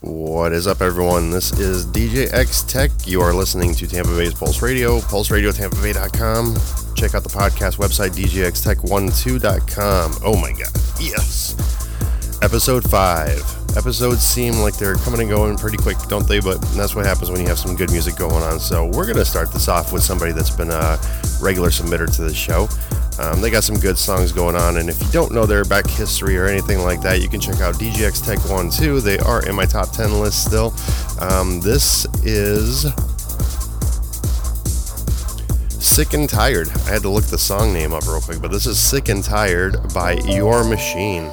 What is up, everyone? This is DJ X Tech. You are listening to Tampa Bay's Pulse Radio, pulseradiotampabay.com. Check out the podcast website, djxtech12.com. Oh my god, yes. Episode 5. Episodes seem like they're coming and going pretty quick, don't they? But that's what happens when you have some good music going on. So we're going to start this off with somebody that's been a regular submitter to the show. Um, they got some good songs going on, and if you don't know their back history or anything like that, you can check out DJX Tech 1 2. They are in my top 10 list still. Um, this is Sick and Tired. I had to look the song name up real quick, but this is Sick and Tired by Your Machine.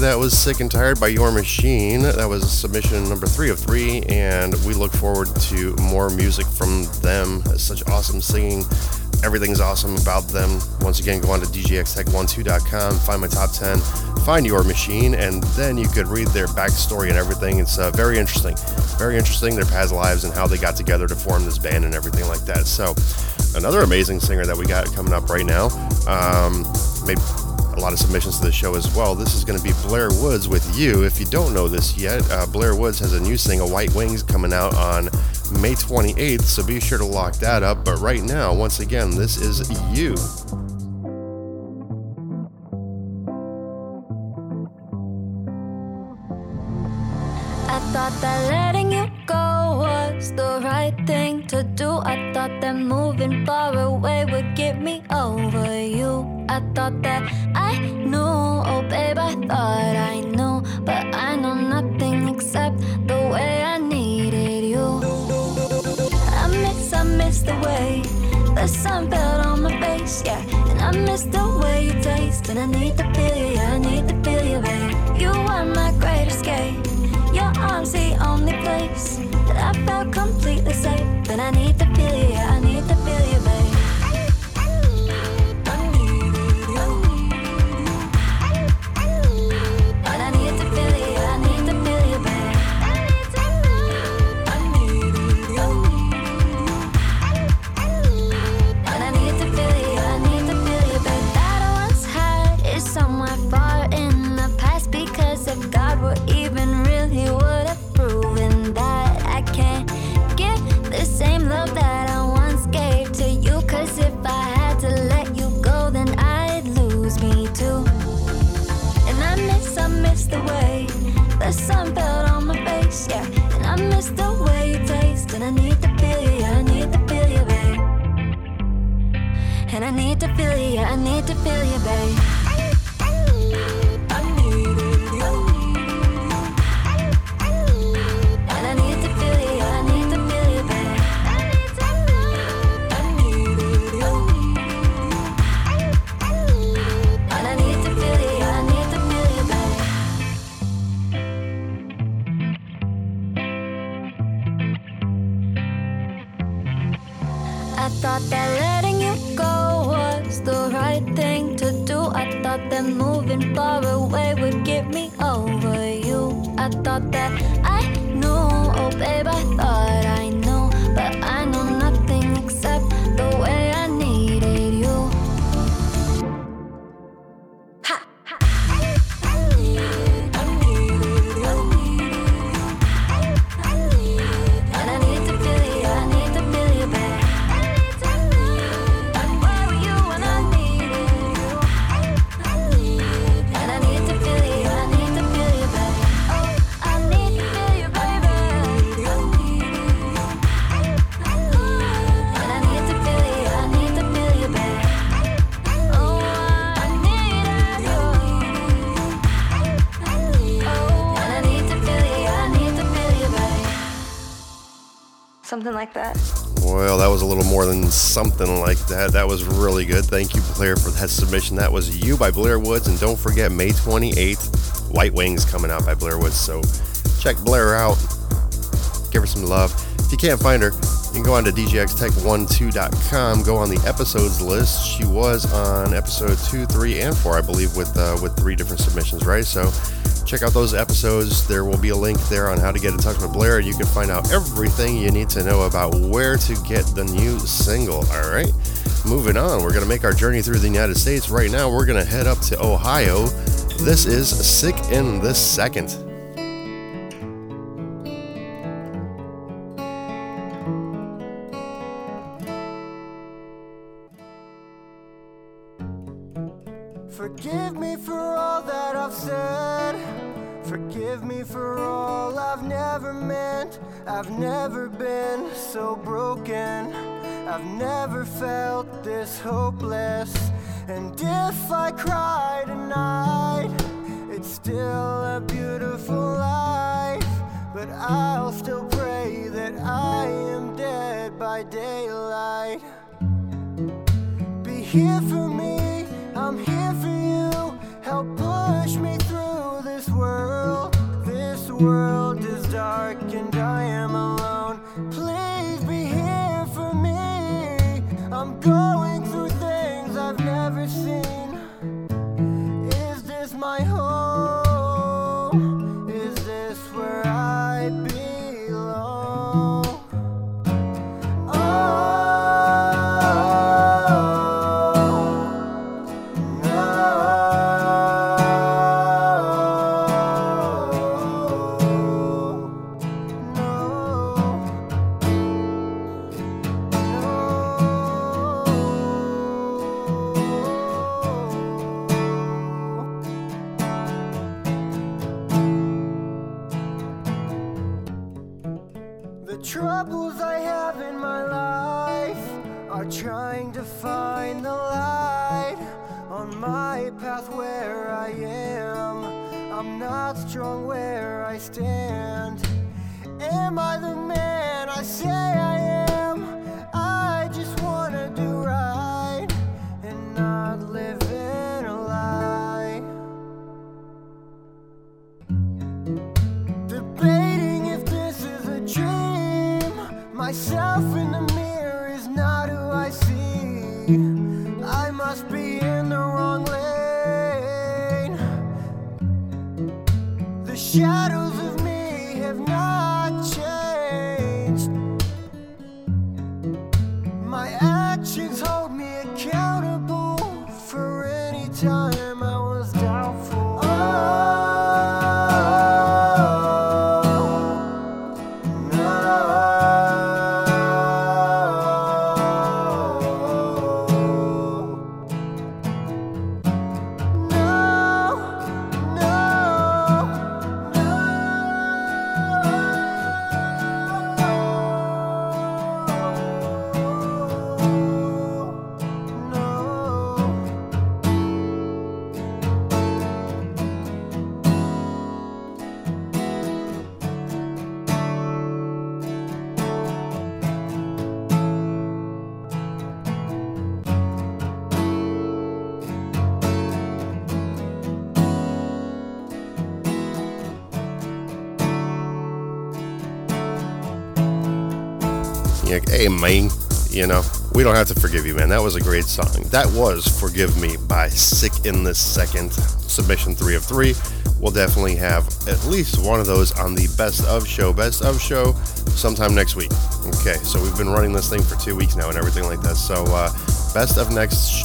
That was Sick and Tired by Your Machine. That was submission number three of three, and we look forward to more music from them. It's such awesome singing. Everything's awesome about them. Once again, go on to djxtech12.com, find my top 10, find Your Machine, and then you could read their backstory and everything. It's uh, very interesting. Very interesting, their past lives and how they got together to form this band and everything like that. So, another amazing singer that we got coming up right now. Um, a lot of submissions to the show as well. This is going to be Blair Woods with You. If you don't know this yet, uh, Blair Woods has a new single, White Wings, coming out on May 28th, so be sure to lock that up. But right now, once again, this is You. I thought that letting you go was the right thing to do. I thought that moving far away would over you. I thought that I knew, oh babe, I thought I knew, but I know nothing except the way I needed you. I miss, I miss the way the sun fell on my face, yeah, and I miss the way you taste, and I need to feel you, yeah, I need to feel you, babe. You are my great escape. Your arms the only place that I felt completely safe, and I need to feel you, yeah, I need to feel you, babe. I need to feel you, babe. Far away would get me over you. I thought that Something like that. Well, that was a little more than something like that. That was really good. Thank you, Blair, for that submission. That was You by Blair Woods. And don't forget, May 28th, White Wings coming out by Blair Woods. So check Blair out. Give her some love. If you can't find her, you can go on to djxtech12.com, go on the episodes list. She was on episode 2, 3, and 4, I believe, with, uh, with three different submissions, right? So check out those episodes. There will be a link there on how to get in touch with Blair, and you can find out everything you need to know about where to get the new single. All right, moving on. We're going to make our journey through the United States. Right now, we're going to head up to Ohio. This is Sick in the Second. I've never felt this hopeless. And if I cry tonight, it's still a beautiful life. But I'll still pray that I am dead by daylight. Be here for me, I'm here for you. Help push me through this world. This world is dark and I am alone. Please I'm Hey, man, you know, we don't have to forgive you, man. That was a great song. That was Forgive Me by Sick in the Second, submission three of three. We'll definitely have at least one of those on the Best of Show. Best of Show sometime next week. Okay, so we've been running this thing for two weeks now and everything like that. So, uh, Best of next, sh-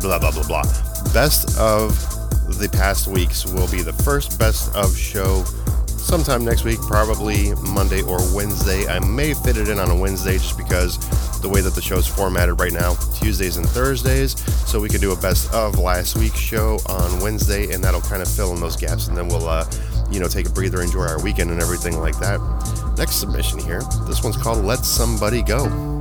blah, blah, blah, blah. Best of the past weeks will be the first Best of Show sometime next week, probably Monday or Wednesday. I may fit it in on a Wednesday just because the way that the show's formatted right now, Tuesdays and Thursdays. So we could do a best of last week's show on Wednesday, and that'll kind of fill in those gaps, and then we'll, uh, you know, take a breather, enjoy our weekend, and everything like that. Next submission here. This one's called "Let Somebody Go."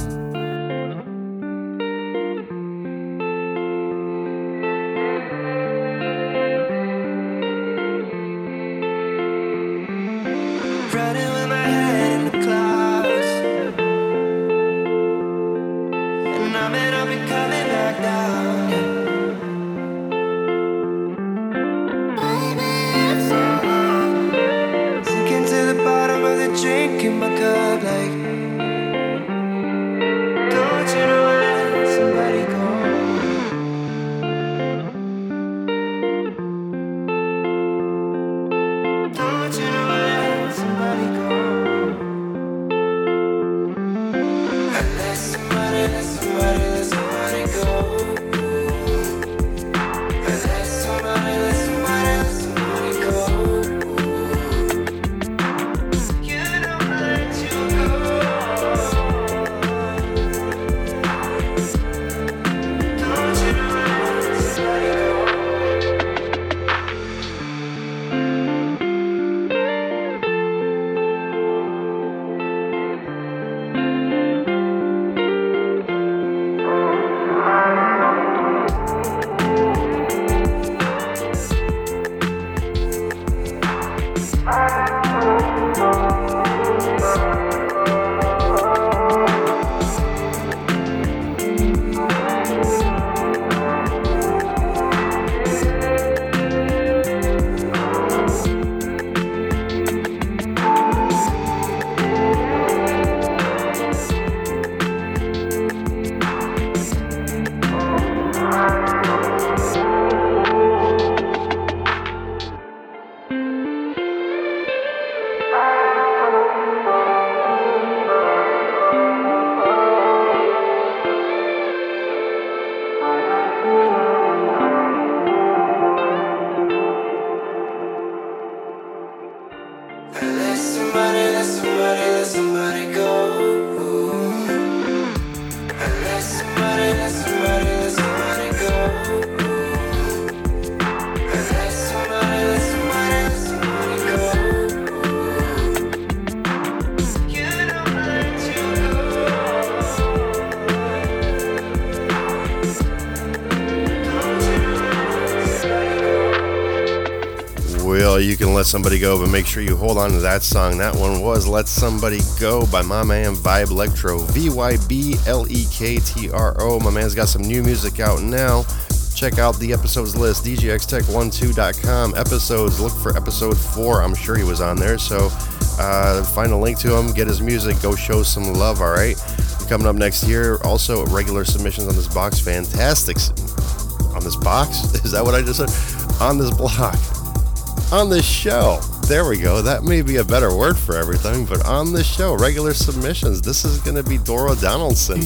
Let Somebody Go, but make sure you hold on to that song. That one was Let Somebody Go by my man Vyblektro. V Y B L E K T R O. My man's got some new music out now. Check out the episodes list, djxtech12.com. Episodes, look for episode 4. I'm sure he was on there. So uh, find a link to him, get his music, go show some love, all right? Coming up next year, also regular submissions on this box. Fantastic. On this box? Is that what I just said? On this block on the show. There we go. That may be a better word for everything, but on the show, regular submissions. This is going to be Dora Donaldson.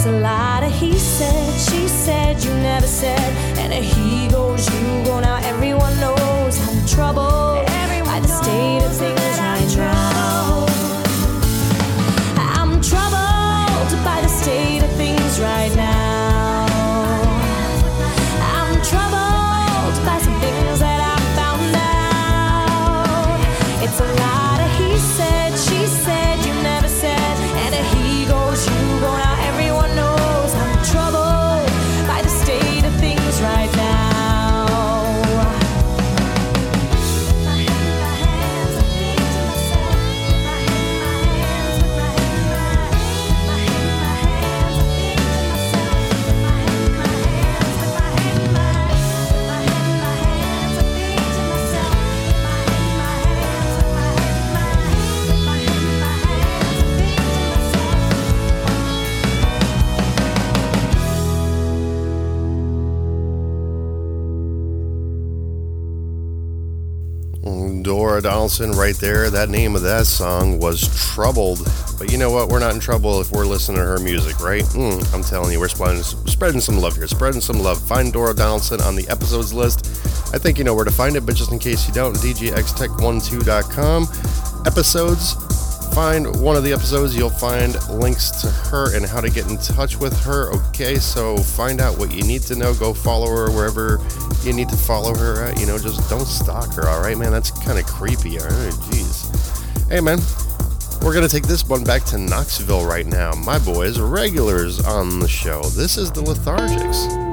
It's a lot of he said, she said, you never said, and a he goes, you go. Now everyone knows I'm troubled by Right there. That name of that song was Troubled. But you know what? We're not in trouble if we're listening to her music, right? Mm, I'm telling you, we're spreading, spreading some love here. Spreading some love. Find Dora Donaldson on the episodes list. I think you know where to find it, but just in case you don't, djxtech12.com. Episodes. Find one of the episodes, you'll find links to her and how to get in touch with her. Okay, so find out what you need to know. Go follow her wherever you need to follow her at. You know, just don't stalk her, all right, man? That's kind of creepy, all right? Jeez. Hey, man, we're going to take this one back to Knoxville right now. My boys, regulars on the show. This is the Lethargics.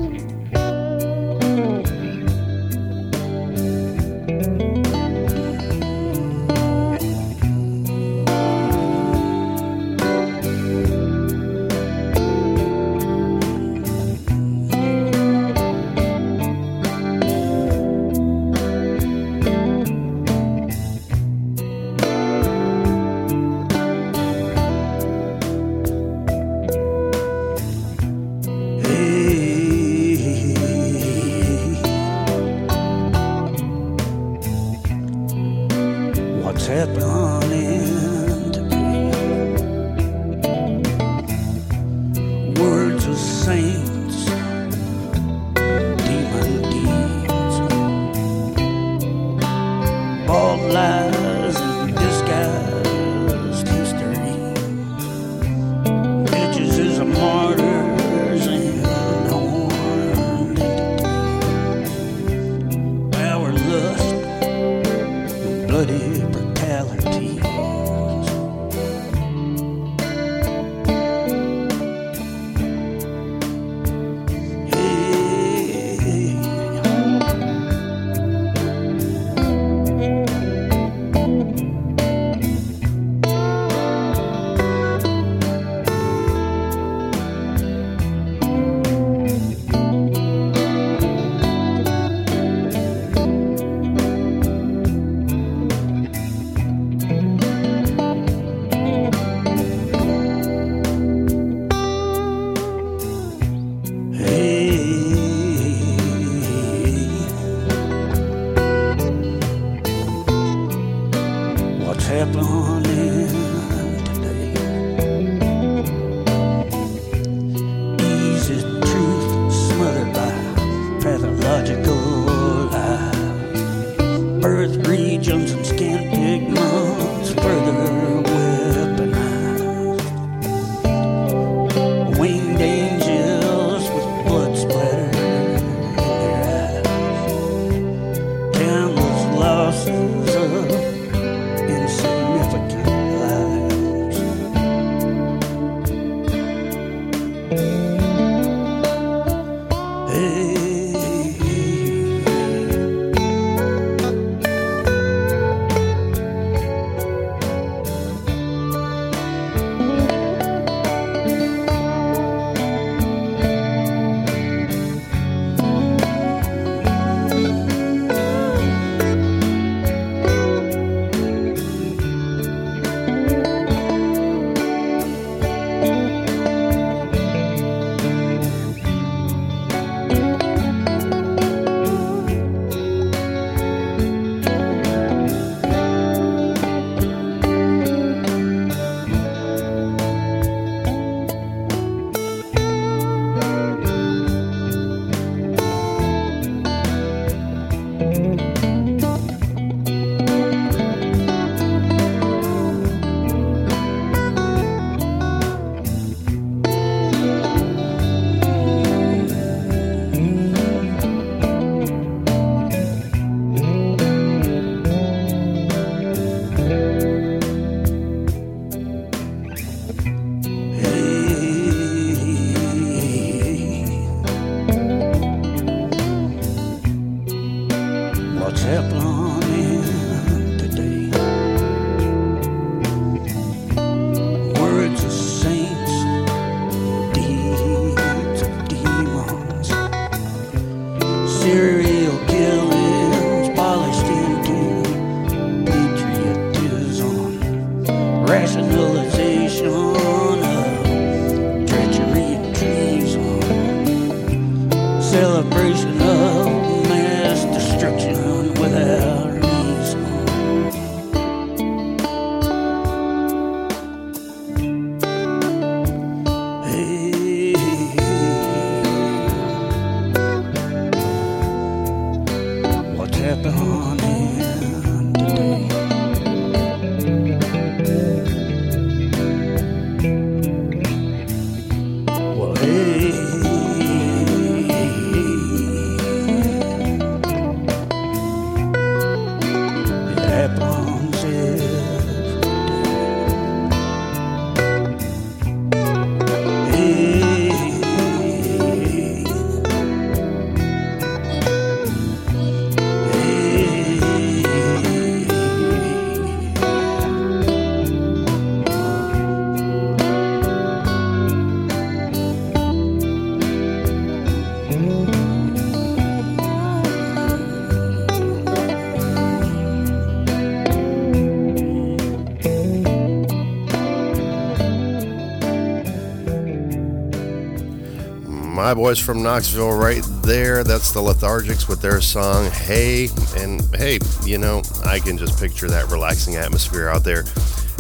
My boys from Knoxville, right there. That's the Lethargics with their song "Hey." And hey, you know, I can just picture that relaxing atmosphere out there,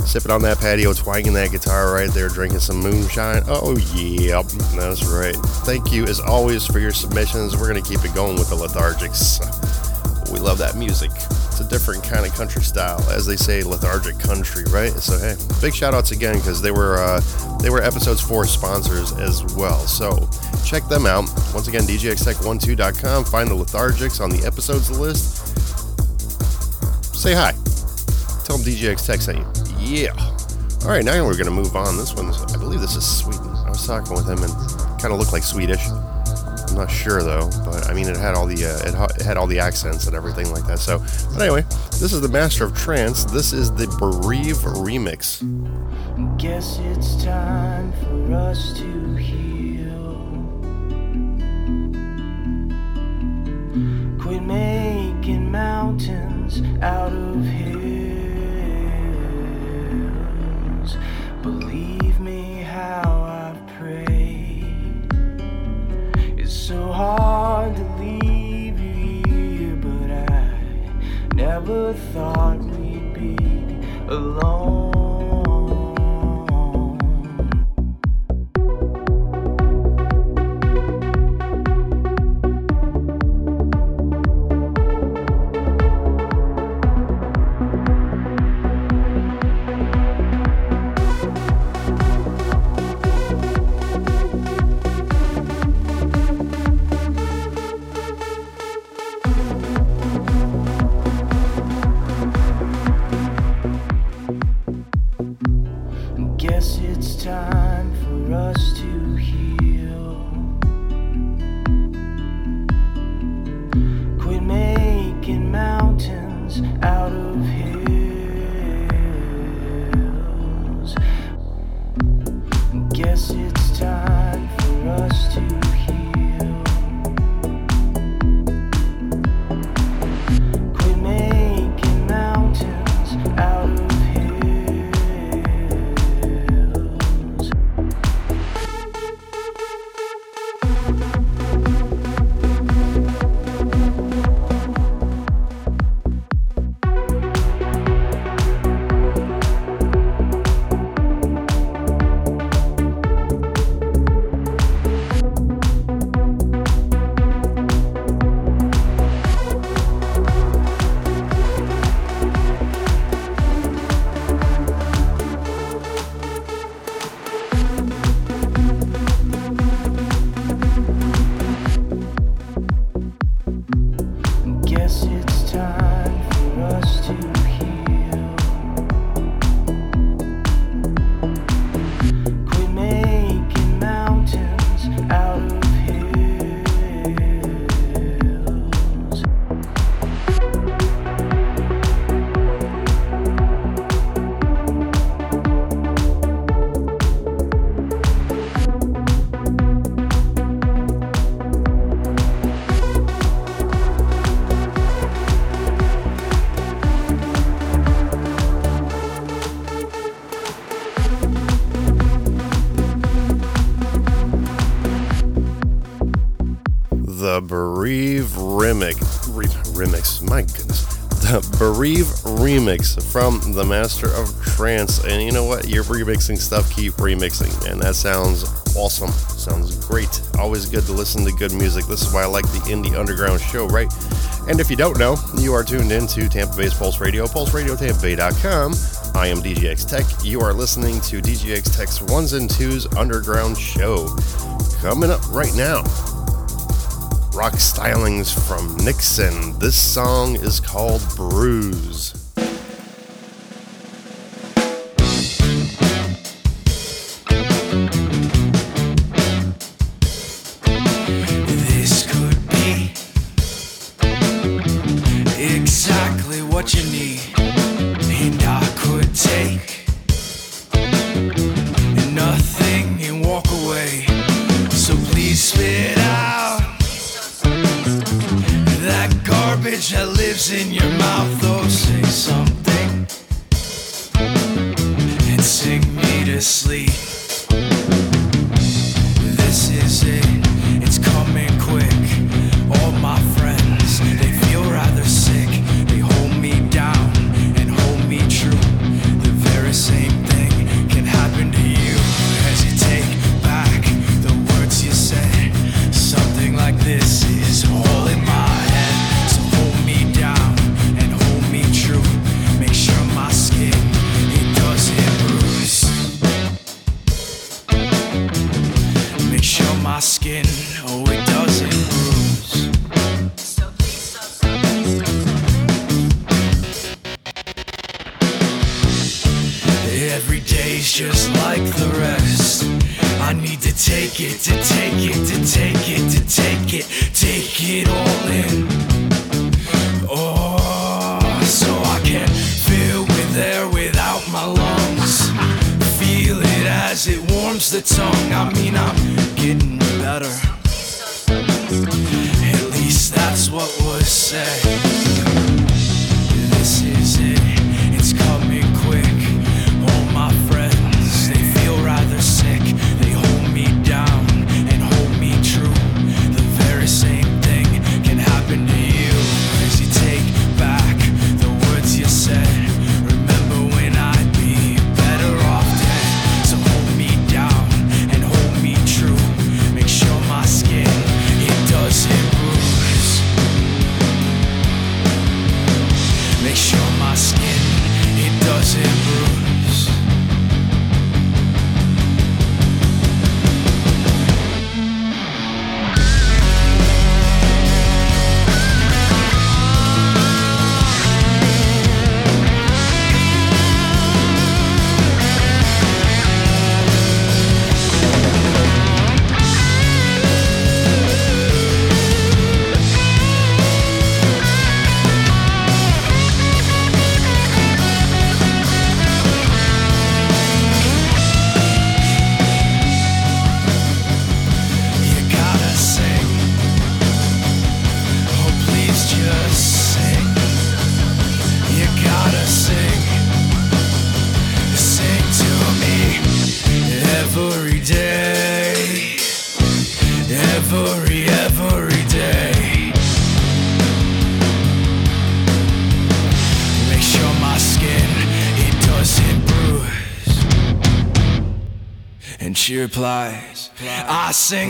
sipping on that patio, twanging that guitar right there, drinking some moonshine. Oh yeah, that's right. Thank you as always for your submissions. We're gonna keep it going with the Lethargics. We love that music. It's a different kind of country style, as they say, lethargic country, right? So hey, big shout outs again because they were uh, they were episodes four sponsors as well. So check them out. Once again, djxtech12.com. Find the Lethargics on the episodes list. Say hi. Tell them DJX Tech sent you. Yeah. All right, now we're gonna move on. This one's, I believe this is Sweden. I was talking with him and kind of looked like Swedish. I'm not sure though, but I mean it had all the uh, it, it had all the accents and everything like that. So, but anyway, this is the Master of Trance. This is the Bereave remix. Guess it's time for us to heal. never thought we'd be alone. You here, but I never thought we'd be Bereave remix from the Master of Trance. And you know what? You're remixing stuff, keep remixing, man. That sounds awesome. Sounds great. Always good to listen to good music. This is why I like the Indie Underground show, right? And if you don't know, you are tuned in to Tampa Bay's Pulse Radio, pulseradiotampabay.com. I am DJX Tech. You are listening to DJX Tech's Ones and Twos Underground Show. Coming up right now, rock stylings from Nixon. This song is called Bruise. I sing,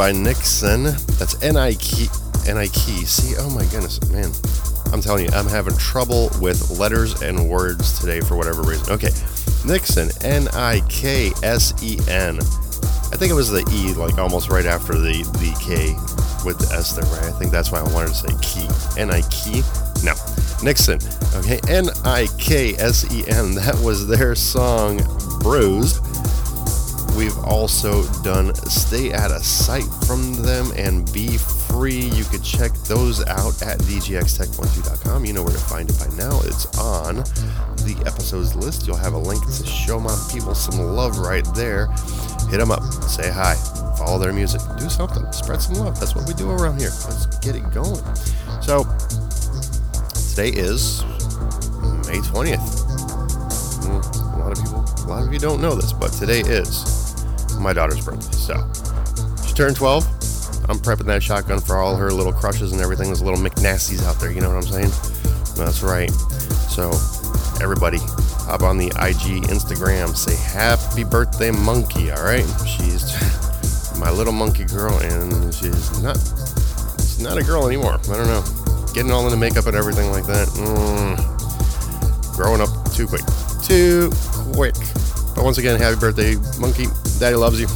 by Niksen. That's N-I-K. N-I-K. See, oh my goodness, man. I'm telling you, I'm having trouble with letters and words today for whatever reason. Okay, Niksen, N-I-K-S-E-N. I think it was the E, like almost right after the, the K with the S there, right? I think that's why I wanted to say key. N-I-K? No. Niksen. Okay, N-I-K-S-E-N. That was their song, Bruised. We've also done Stay at a Site from them and Be Free. You could check those out at djxtech12.com. You know where to find it by now. It's on the episodes list. You'll have a link to show my people some love right there. Hit them up, say hi, follow their music, do something, spread some love. That's what we do around here. Let's get it going. So, today is May 20th. Mm, A lot of people, a lot of you don't know this, but today is my daughter's birthday. So she turned 12. I'm prepping that shotgun for all her little crushes and everything. Those little McNasties out there. You know what I'm saying? That's right. So everybody, hop on the IG, Instagram, say happy birthday, monkey. All right? She's my little monkey girl, and she's not. She's not a girl anymore. I don't know. Getting all into makeup and everything like that. Mm, growing up too quick. Too quick. But once again, happy birthday, Monkey. Daddy loves you.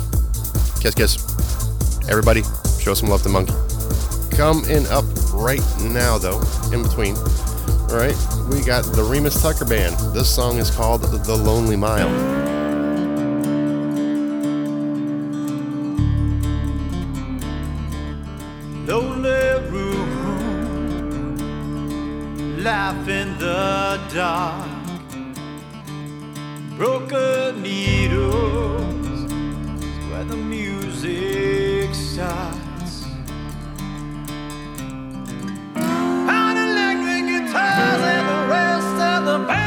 Kiss, kiss. Everybody, show some love to Monkey. Coming up right now, though, in between. All right, we got the Remus Tucker Band. This song is called The Lonely Mile. lonely room, life in the dark, broken needles where the music starts. On electric guitars and the rest of the band.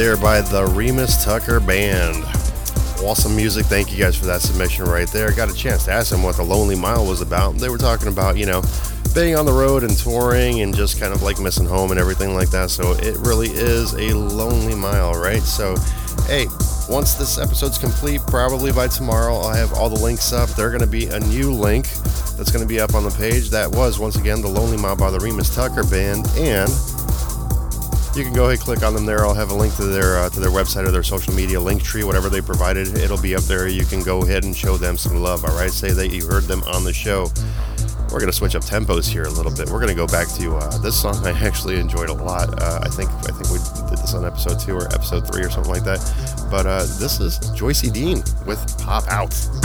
There by the Remus Tucker Band. Awesome music. Thank you guys for that submission right there. Got a chance to ask them what the Lonely Mile was about. They were talking about, you know, being on the road and touring and just kind of like missing home and everything like that. So it really is a lonely mile, right? So, hey, once this episode's complete, probably by tomorrow, I'll have all the links up. There's going to be a new link that's going to be up on the page. That was, once again, the Lonely Mile by the Remus Tucker Band. And you can go ahead and click on them there. I'll have a link to their uh, to their website or their social media link tree, whatever they provided. It'll be up there. You can go ahead and show them some love. All right, say that you heard them on the show. We're gonna switch up tempos here a little bit. We're gonna go back to uh, this song. I actually enjoyed a lot. Uh, I think I think we did this on episode two or episode three or something like that. But uh, this is Joycey Dean with "Pop Out." Pop out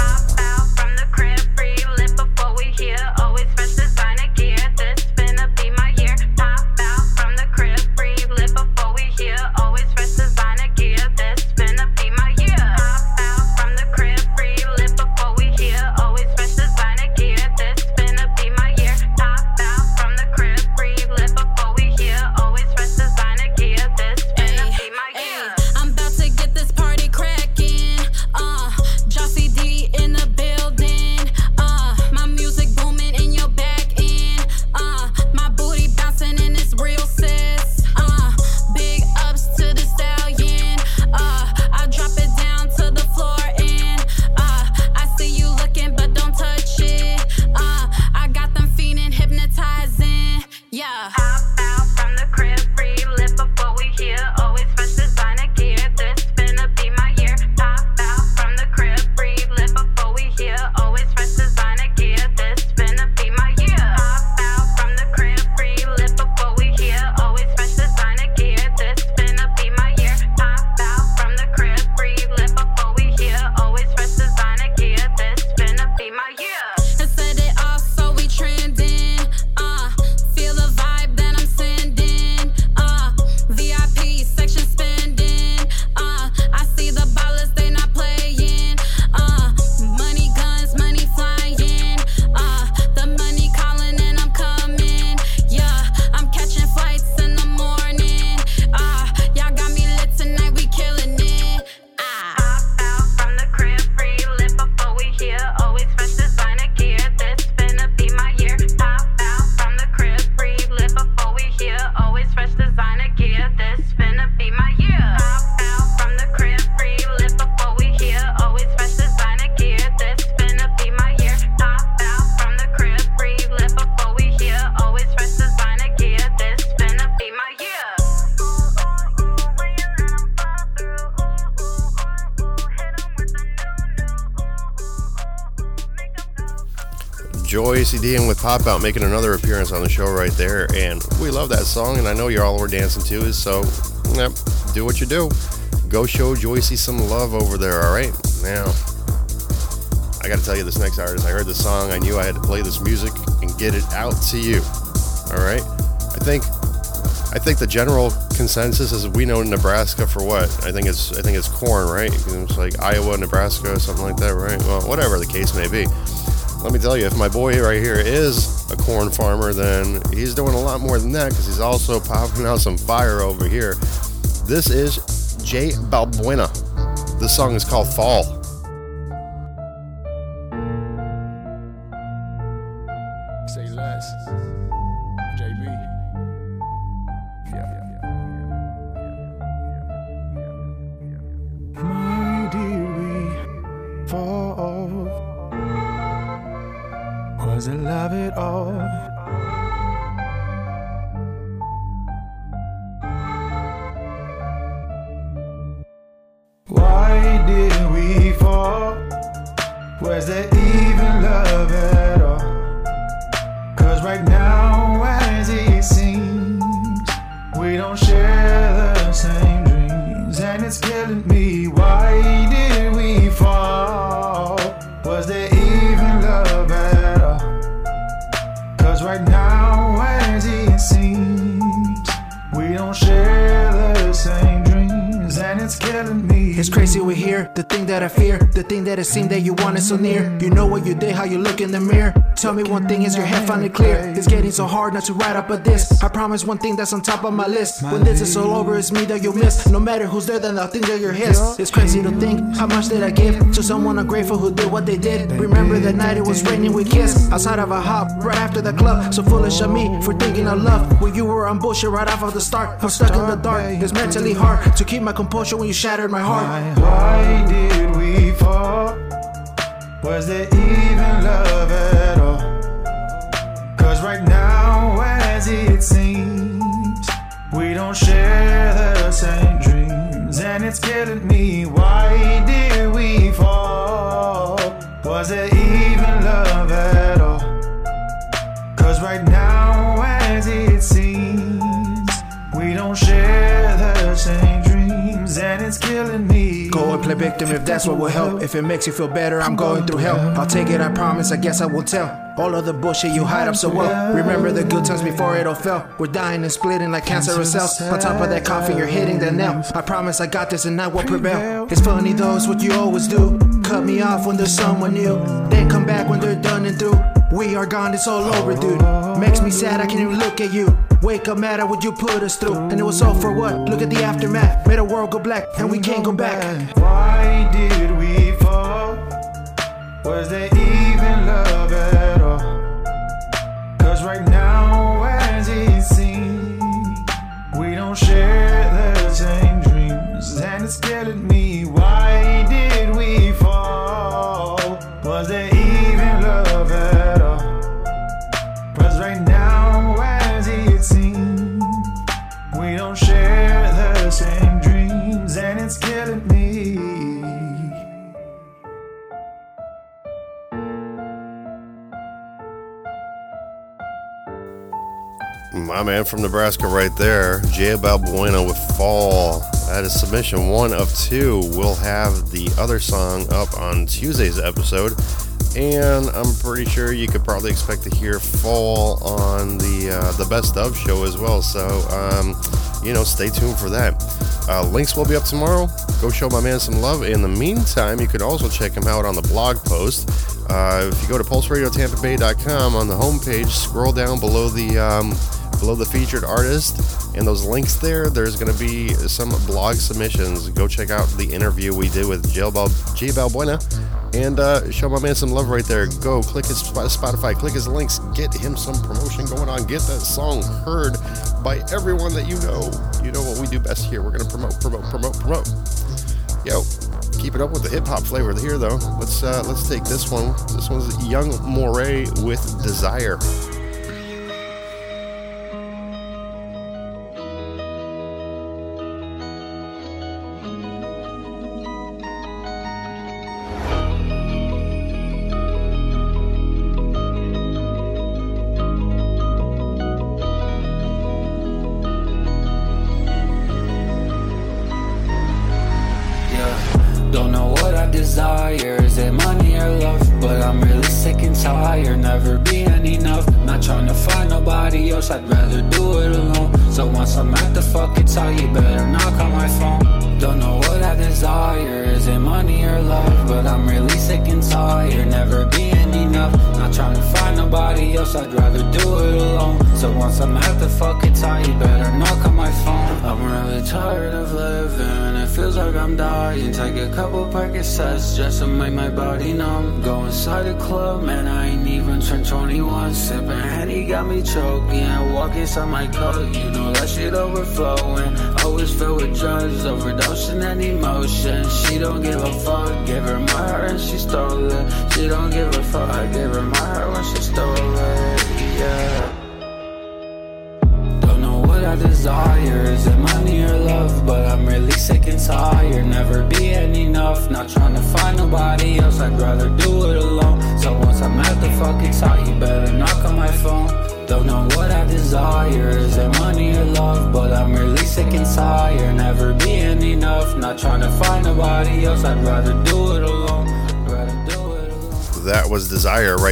Pop Out making another appearance on the show right there. And we love that song, and I know you're all were dancing to it. So, yep, do what you do. Go show Joycey some love over there, all right? Now, I got to tell you, this next artist, I heard this song, I knew I had to play this music and get it out to you, all right? I think. I think the general consensus is we know Nebraska for what? I think it's I think it's corn, right? It's like Iowa, Nebraska, something like that, right? Well, whatever the case may be let me tell you, if my boy right here is a corn farmer, then he's doing a lot more than that because he's also popping out some fire over here. This is Jay Balbuena. This song is called Fall. Here, the thing that I fear, the thing that it seemed that you wanted so near. You know what you did, how you look in the mirror. Tell me one thing, is your head finally clear? It's getting so hard not to write up a this. I promise one thing that's on top of my list. When this is all over, it's me that you'll miss. No matter who's there, then I'll think that you're his. It's crazy to think how much did I give to someone ungrateful who did what they did. Remember that night it was raining, we kissed outside of a hop right after the club. So foolish of me for thinking of love when you were on bullshit right off of the start. I'm stuck in the dark. It's mentally hard to keep my composure when you shattered my heart. Why did we fall? Was there even love at all? Cause right now, as it seems, we don't share the same dreams, and it's killing me. Why did we fall? Was there even love at all? Cause right now, as it seems, we don't share the same dreams, and it's killing me. Go and play victim if that's what will help. If it makes you feel better, I'm going through hell. I'll take it, I promise, I guess I will tell. All of the bullshit you hide up so well. Remember the good times before it all fell. We're dying and splitting like cancerous cells. On top of that coffin, you're hitting the nail. I promise I got this and I will prevail. It's funny though, it's what you always do. Cut me off when there's someone new. Then come back when they're done and through. We are gone, it's all over, dude. Makes me sad, I can't even look at you. Wake up mad at what you put us through. And it was all for what? Look at the aftermath. Made a world go black, and we can't go back. Why did we fall? Was there even love My man from Nebraska, right there, Jay Balbuena with Fall. That is submission one of two. We'll have the other song up on Tuesday's episode, and I'm pretty sure you could probably expect to hear Fall on the uh, the Best of show as well. So, um, you know, stay tuned for that. Uh, links will be up tomorrow. Go show my man some love. In the meantime, you could also check him out on the blog post. Uh, if you go to pulseradiotampabay.com on the homepage, scroll down below the um, below the featured artist and those links there there's going to be some blog submissions. Go check out the interview we did with Jay, Bal- Jay Balbuena and uh, show my man some love right there. Go click his spotify click his links get him some promotion going on get that song heard by everyone that you know. You know what we do best here. We're going to promote promote promote promote. Yo keep it up with the hip-hop flavor here though. Let's uh, let's take this one. This one's young moray with desire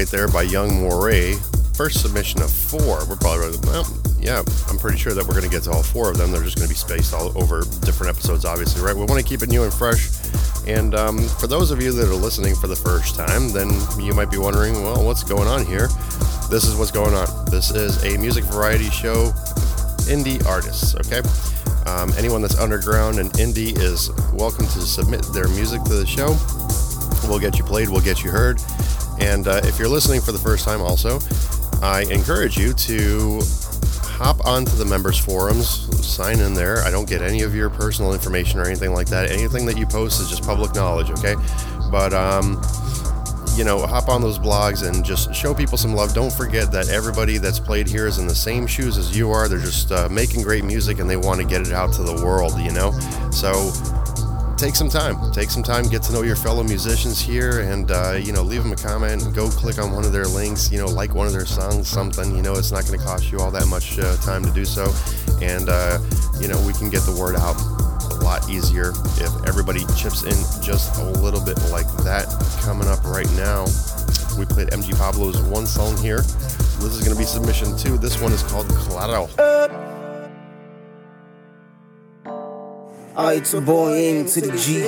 right there by Young Moray. First submission of four. We're probably, well, yeah, I'm pretty sure that we're going to get to all four of them. They're just going to be spaced all over different episodes, obviously, right? We want to keep it new and fresh. And um, for those of you that are listening for the first time, then you might be wondering, well, what's going on here? This is what's going on. This is a music variety show, indie artists, okay? Um, anyone that's underground and indie is welcome to submit their music to the show. We'll get you played, we'll get you heard. And uh, if you're listening for the first time, also, I encourage you to hop onto the members forums, sign in there. I don't get any of your personal information or anything like that. Anything that you post is just public knowledge, okay? But um, you know, hop on those blogs and just show people some love. Don't forget that everybody that's played here is in the same shoes as you are. They're just uh, making great music and they want to get it out to the world, you know? So take some time. Take some time, get to know your fellow musicians here, and, uh, you know, leave them a comment. Go click on one of their links, you know, like one of their songs, something. You know, it's not going to cost you all that much uh, time to do so. And, uh, you know, we can get the word out a lot easier if everybody chips in just a little bit like that. Coming up right now, we played MG Pablo's one song here. This is going to be submission two. This one is called Claro. I to boy aim the G.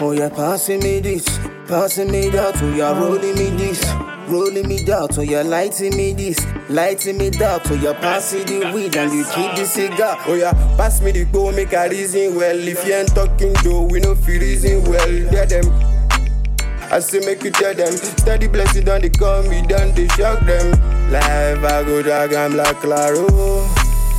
Oh yeah, passing me this, passing me that. Oh yeah, rolling me this, rolling me that. Oh yeah, lighting me this, lighting me that. Oh yeah, passing the weed and you keep the cigar. Oh yeah, pass me the go, make a reason well. If you ain't talking though, we know feel reason well. Yeah them. I say make you tell them Steady blessing done they come, we done they shock them Life I go drag and black claro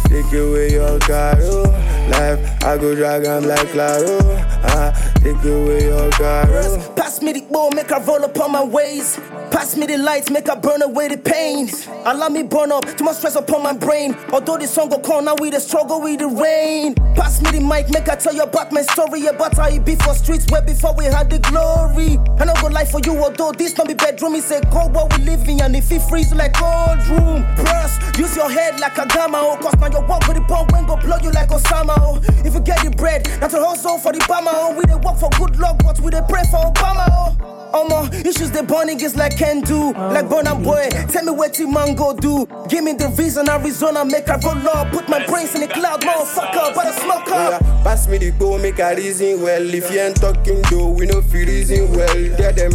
Take away your caro Life. I go drag and black claro ah, Take away your caro. Pass me the ball, make her roll upon my ways. Pass me the lights, make her burn away the pain. Allow me burn up, too much stress upon my brain. Although the song go come, now we the struggle with the rain. Pass me the mic, make her tell you about my story about how it be for streets where before we had the glory. I no go lie for you, although this not be bedroom, it's a cold world we live in, and if it freeze like cold room. Press, use your head like a gamma, oh, cause now your walk with the pump when go blow you like Osama, oh. If you get the bread, not to hustle for the Bama, oh. We dey work for good luck, but we dey pray for Obama, oh. Oh Omo, issues they burn niggas like can do. Like Burna Boy, tell me what you man go do. Give me the reason Arizona make her roll up. Put my brains in the cloud, motherfucker, but I smoke up. yeah, pass me the go, make a reason well. If you ain't talking though, we know feel reason well. Yeah them.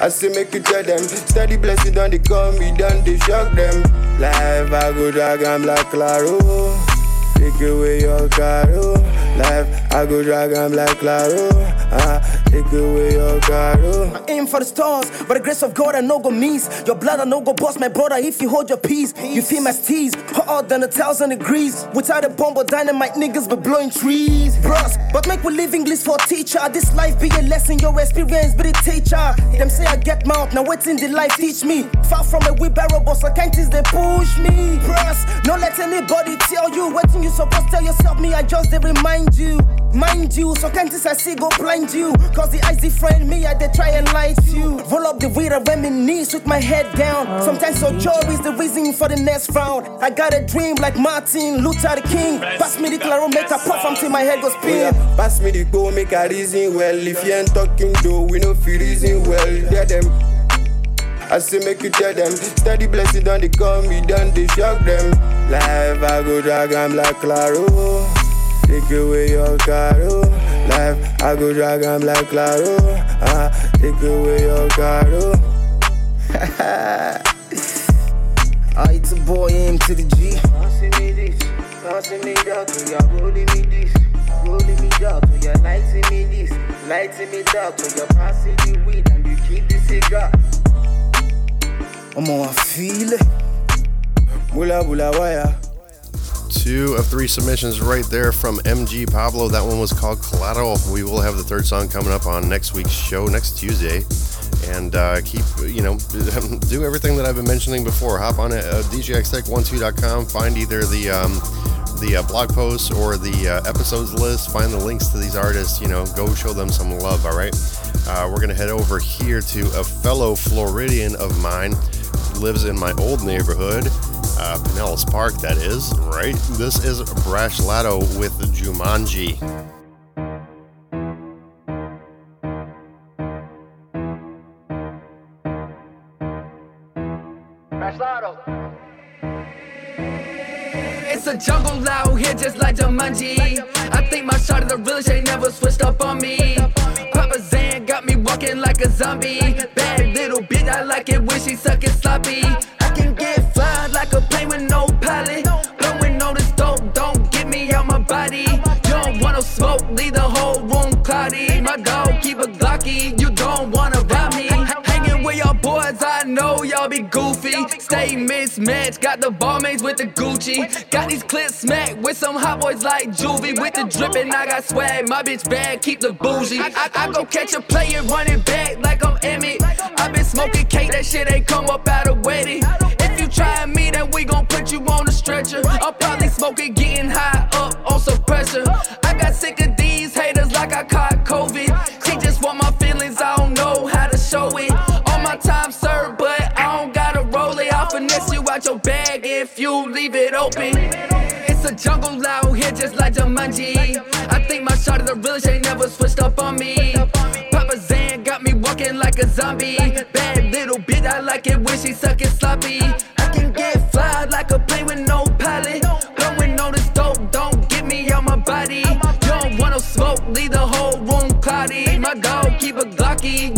I say make you tell them Steady blessing done they come, we done they shock them Life I go drag and black claro Take away your caro Life I go drag and black claro ah, Take away your caro I aim for the stars, by the grace of God I no go miss. Your blood I no go boss, my brother if you hold your peace. You feel my steez, hotter than a thousand degrees. Without a bomb or dynamite, niggas be blowing trees. Bros, but make we live English for teacher. This life be a lesson, your experience be the teacher. Them say I get mouth, now what's in the life teach me. Far from a wheelbarrow, but scientists they push me. Bros, no let anybody tell you what you supposed tell yourself. Me, I just they remind you. Mind you, so can't I see go blind you? Cause the eyes friend me, I they try and to you. Roll up the weed, I reminisce with my head down. Sometimes so joy is the reason for the next round. I got a dream like Martin Luther King. Pass me the claro, make a puff until my head goes Oh yeah, pass me the go, make a reason well. If you ain't talking though, we know feel reason well. Yeah them. I say make you tell them Steady blessing done they come, we done they shock them. Life I go drag and like claro. Take away your caro Life I go drag and like claro. Ah, Take away your caro I it's a boy aim to the G. Passing me this, passing me that, oh yeah, rolling me this, rolling me that, oh yeah, lighting me this, lighting me that, oh yeah, passing the weed and you keep the cigar. I'm on feel it. Bula bula Two of three submissions right there from MG Pablo. That one was called Collateral. We will have the third song coming up on next week's show, next Tuesday. And uh, keep, you know, do everything that I've been mentioning before. Hop on at uh, djxtech12.com, find either the um, the uh, blog posts or the uh, episodes list, find the links to these artists, you know, go show them some love, all right? Uh, we're to head over here to a fellow Floridian of mine lives in my old neighborhood, uh, Pinellas Park, that is, right? This is Brash Lato with Jumanji. It's a jungle out here just like Jumanji. I think my shot is the realest, ain't never switched up on me. Like a zombie. Bad little bitch, I like it when she sucking sloppy. I can get fly like a plane with no pilot. Blowing on this dope, don't get me out my body. You don't want no smoke, leave the whole room cloudy. My dog keep a Glocky, you don't wanna know y'all be goofy. Stay mismatched, got the ball mates with the Gucci. Got these clips smacked with some hot boys like Juvie. With the drippin', I got swag, my bitch bad, keep the bougie. I, I, go catch a player running back like I'm Emmett. i been smoking cake, that shit ain't come up out of wedding. If you try me, then we gon' put you on a stretcher. I'm probably smoking, getting high up on some pressure. I got sick of these haters like I caught COVID. She just want my feelings, I don't know how to show it. Out your bag if you leave it open. It's a jungle out here just like Jumanji. I think my shot is the realest, ain't never switched up on me. Papa Zan got me walking like a zombie. Bad little bitch, I like it when she sucking sloppy. I can get fly like a plane with no pilot. Blowing on this dope, don't get me out my body. You don't want no smoke, leave the whole room cloudy. My dog keep a Glocky,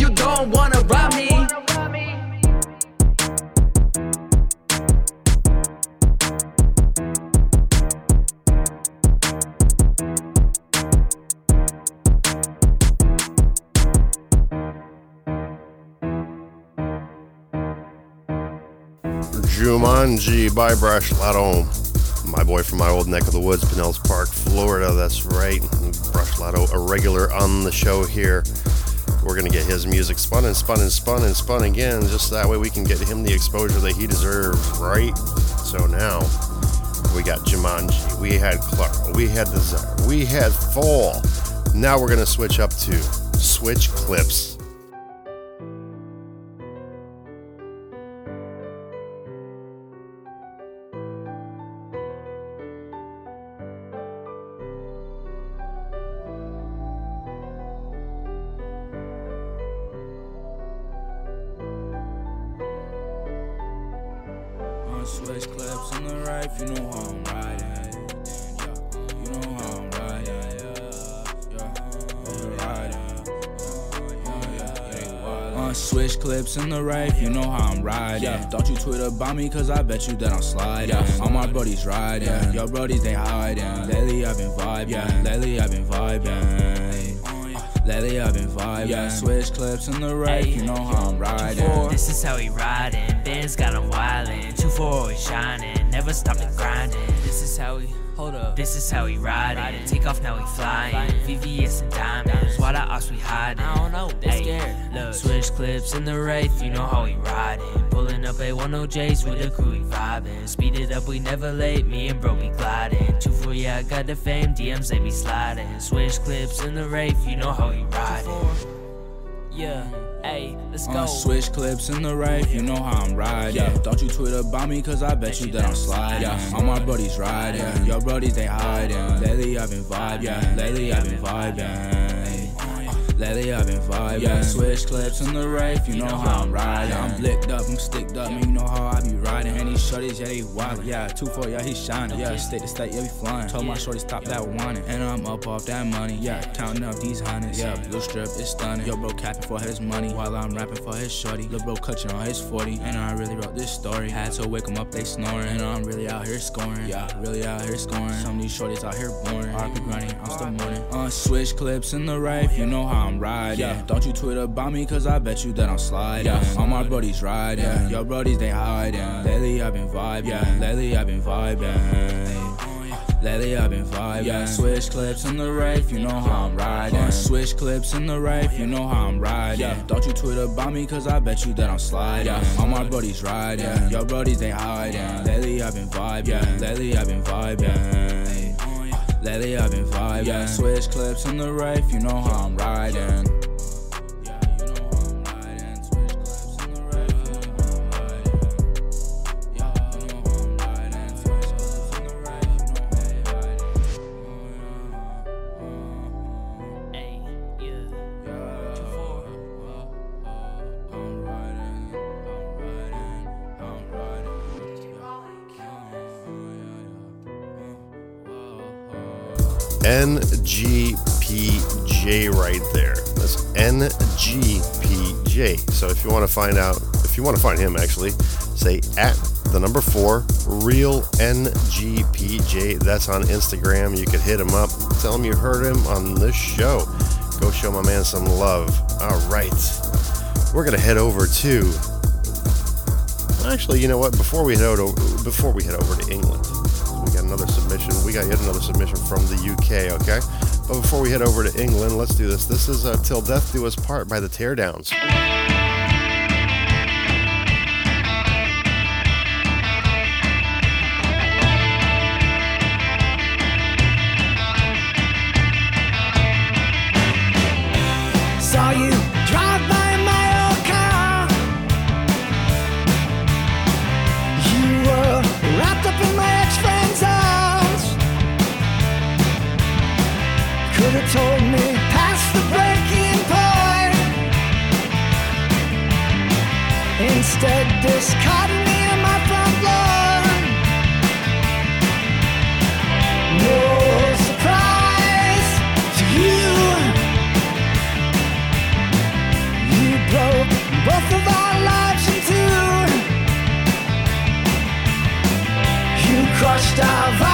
Jumanji by Brush Lotto. My boy from my old neck of the woods, Pinellas Park, Florida. That's right. Brush Lotto, a regular on the show here. We're going to get his music spun and spun and spun and spun again, just that way we can get him the exposure that he deserves, right? So now we got Jumanji, we had Clark, we had Desire, we had Fall. Now we're going to switch up to Switch Clips. Switch clips in the right, you know how I'm riding. Yeah. Don't you tweet about me, cause I bet you that I'm sliding. All my buddies riding, your buddies they hiding. Lately I've been vibing, lately I've been vibing. Lately I've been vibing. Switch clips in the right, you know how I'm riding. This is how we riding. Ben's got him wildin'. 2 4 always shining. Never stop the grinding. This is how he. Hold up. This is how we he riding. Take off now he flying. VVS and diamonds. Why the ops we hiding? I don't know. They scared. Look. Switch clips in the Wraith. You know how he riding. Pulling up A10Js with the crew we vibing. Speed it up, we never late. Me and bro be gliding. 2 4 yeah, I got the fame. DMs they be sliding. Switch clips in the Wraith. You know how he riding. Yeah. Hey, let's On switch clips in the right, you know how I'm riding. Don't you tweet about me, cause I bet you that I'm sliding. All my buddies riding, your buddies they hiding. Lately I've been vibing, lately I've been vibing. Lately I've been vibing. Switch clips in the right, you know how I'm riding. I'm blicked up, I'm sticked up, man, you know how I be riding. And these shorties, yeah, they wildin'. Yeah, 2 4, yeah, he shining. Yeah, state to state, yeah, we flying. Told my shorty stop that whining. And I'm up off that money, yeah, counting up these hundreds. Yeah, blue strip is stunning. Yo, bro, capping for his money while I'm rapping for his shorty. Lil' bro, clutching on his 40. And I really wrote this story. Had to wake 'em up, they snoring. And I'm really out here scoring. Yeah, really out here scoring. Some of these shorties out here boring. RP grinding, I'm still morning. On uh, switch clips in the right, you know how I'm riding. Don't you tweet about me, cause I bet you that I'm sliding. All my buddies riding, your buddies they hiding. Lately I've been vibing, yeah. lately I've been vibing. Lately I've been vibing. Yeah. Switch clips in the right, you know how I'm riding. Uh. Switch clips in the right, you know how I'm riding. Yeah. Don't you tweet about me, cause I bet you that I'm sliding. All my buddies riding, your buddies they hiding. Lately I've been vibing, lately I've been vibing. Lately I've been vibing. Switch clips on the right, you know how I'm riding. Right there. That's NGPJ. So if you want to find out, if you want to find him actually, say at the number four, real NGPJ. That's on Instagram. You could hit him up, tell him you heard him on this show. Go show my man some love. All right. We're going to head over to. Actually, you know what? Before we head over, before we head over to England, we got another submission. We got yet another submission from the UK. Okay, but before we head over to England, let's do this. This is uh, "Till Death Do Us Part" by the Teardowns. Saw you Could told me past the breaking point. Instead, me my front lawn. No surprise to you. You broke both of our lives in two. You crushed our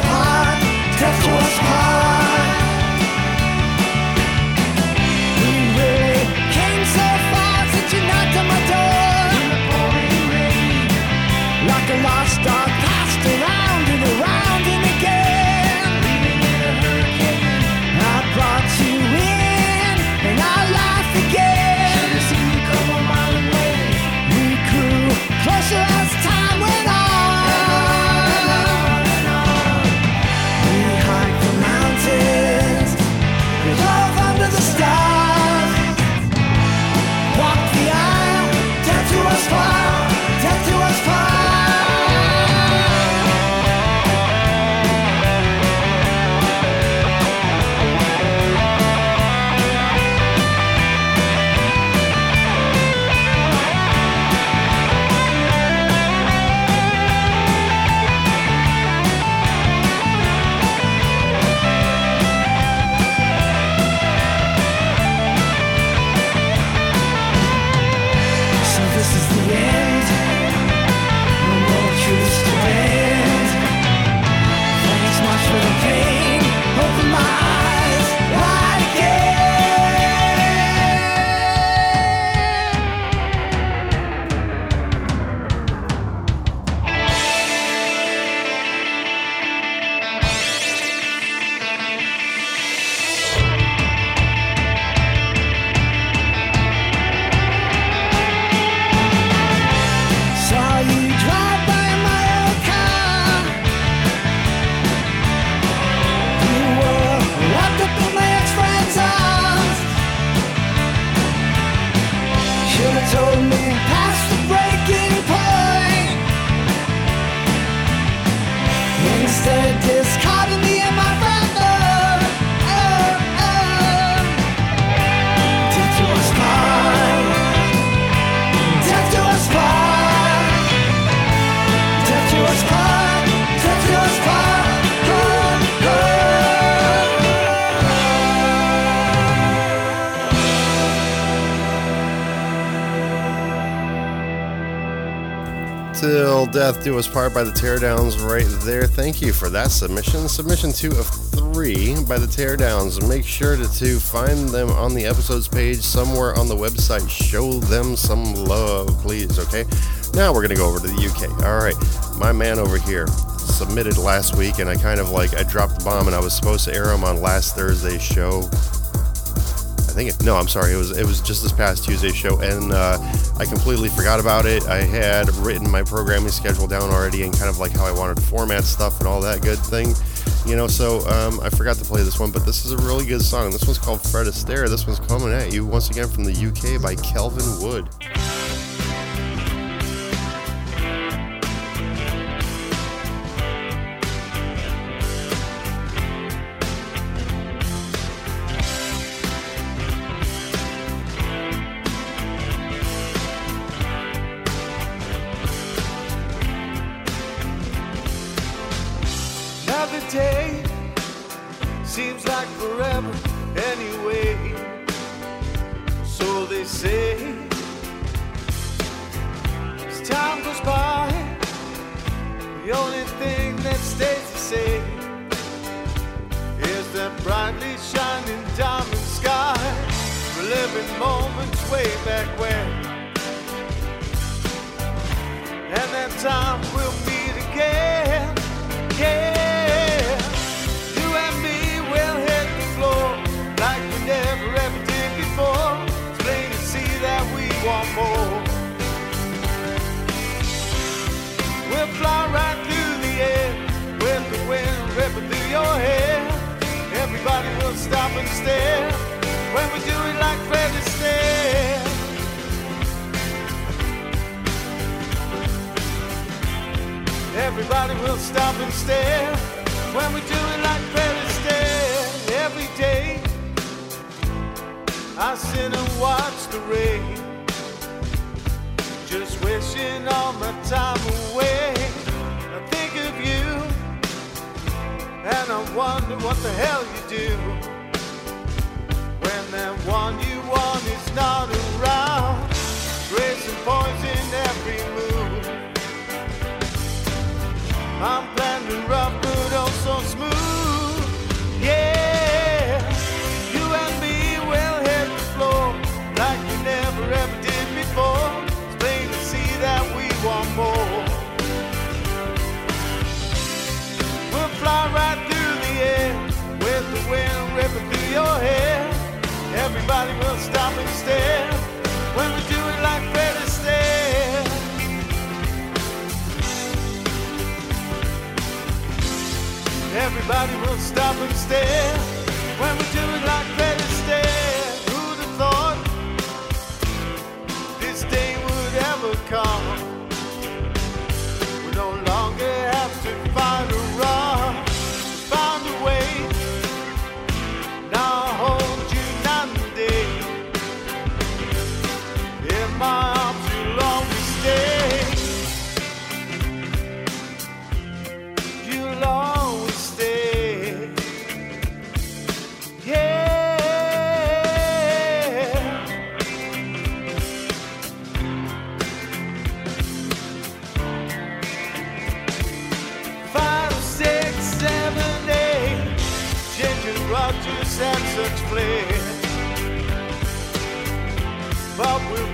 Death Do Us Part by the Teardowns right there. Thank you for that submission. Submission two of three by the Teardowns. Make sure to, to find them on the episodes page somewhere on the website. Show them some love, please, okay? Now we're going to go over to the UK. All right, my man over here submitted last week, and I kind of like, I dropped the bomb, and I was supposed to air him on last Thursday's show. I think it, no, I'm sorry. It was it was just this past Tuesday show, and uh, I completely forgot about it. I had written my programming schedule down already, and kind of like how I wanted to format stuff and all that good thing, you know. So um, I forgot to play this one, but this is a really good song. This one's called Fred Astaire. This one's coming at you once again from the UK by Kelvin Wood. Everybody will stop and stare when we do it like Fred Astaire. Every day I sit and watch the rain, just wishing all my time away. I think of you, and I wonder what the hell you do when that one you want is not around. Grace and poison every move. I'm planning rough, but also smooth. Yeah, you and me will hit the floor like we never ever did before. It's plain to see that we want more. We'll fly right through the air with the wind ripping through your hair. Everybody will stop and stare when we Everybody will stop and stare when we do it like Astaire. Who'd have thought this day would ever come? We no longer have to fight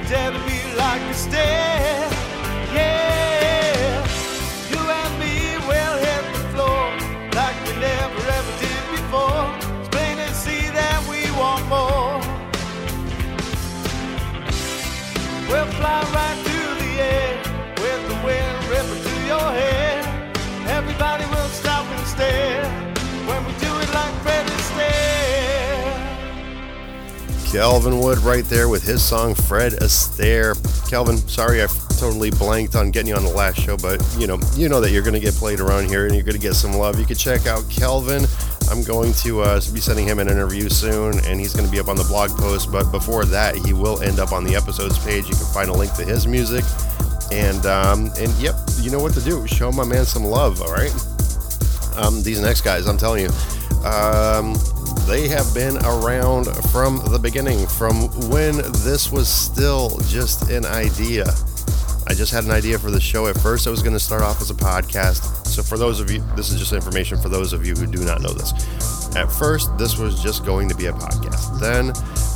Be like a stare. Calvin Wood right there with his song Fred Astaire. Calvin, sorry I totally blanked on getting you on the last show, but you know, you know that you're going to get played around here and you're going to get some love. You can check out Calvin. I'm going to uh, be sending him an interview soon, and he's going to be up on the blog post. But before that, he will end up on the episodes page. You can find a link to his music, and um, and yep, you know what to do. Show my man some love. All right. Um, these next guys, I'm telling you, um, they have been around from the beginning, from when this was still just an idea. I just had an idea for the show. At first, I was going to start off as a podcast. So, for those of you, this is just information for those of you who do not know this. At first, this was just going to be a podcast. Then,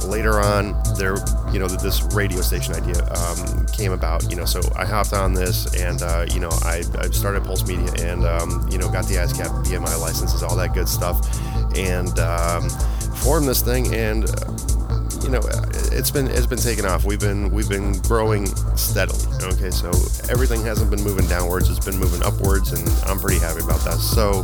later on, there, you know, this radio station idea um, came about. You know, so I hopped on this, and uh, you know, I, I started Pulse Media, and um, you know, got the ASCAP BMI licenses, all that good stuff, and um, formed this thing, and. You know, it's been it's been taken off. We've been we've been growing steadily. Okay, so everything hasn't been moving downwards; it's been moving upwards, and I'm pretty happy about that. So,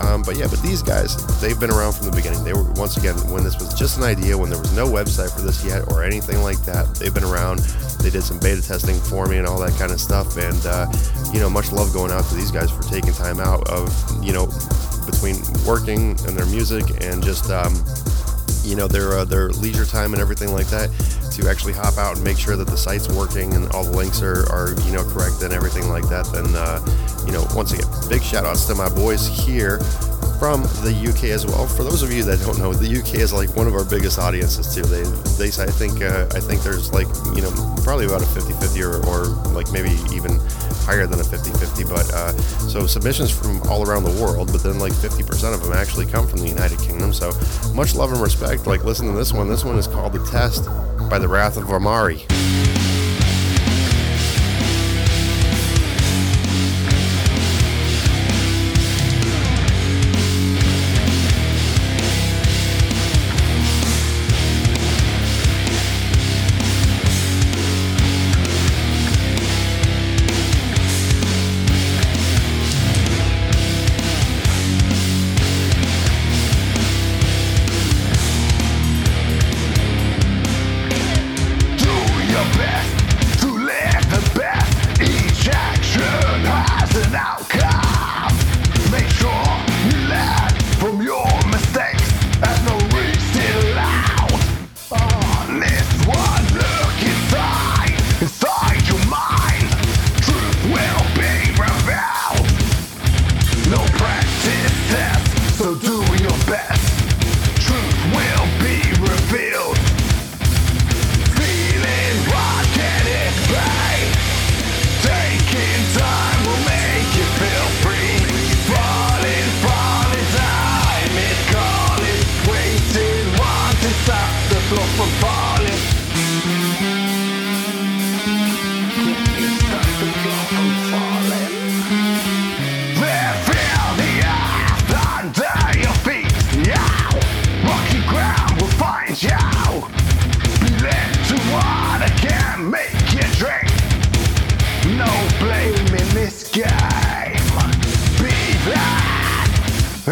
um, but yeah, but these guys, they've been around from the beginning. They were once again when this was just an idea, when there was no website for this yet or anything like that. They've been around. They did some beta testing for me and all that kind of stuff. And uh, you know, much love going out to these guys for taking time out of you know between working and their music and just. Um, you know their uh, their leisure time and everything like that to actually hop out and make sure that the site's working and all the links are, are you know correct and everything like that then uh, you know once again big shout outs to my boys here from the UK as well. For those of you that don't know, the UK is like one of our biggest audiences too. They, they, I think, uh, I think there's like, you know, probably about a 50-50 or, or like maybe even higher than a 50-50. But uh, so submissions from all around the world, but then like 50% of them actually come from the United Kingdom. So much love and respect. Like, listen to this one. This one is called "The Test" by the Wrath of Amari.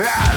As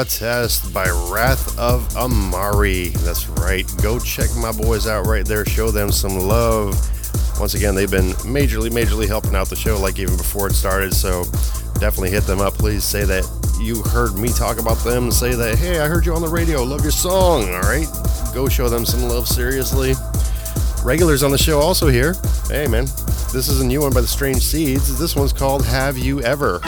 The Test by Wrath of Amari. That's right. Go check my boys out right there. Show them some love. Once again, they've been majorly, majorly helping out the show like even before it started. So definitely hit them up. Please say that you heard me talk about them. Say that, hey, I heard you on the radio. Love your song. All right. Go show them some love, seriously. Regulars on the show also here. Hey, man. This is a new one by the Strange Seeds. This one's called Have You Ever?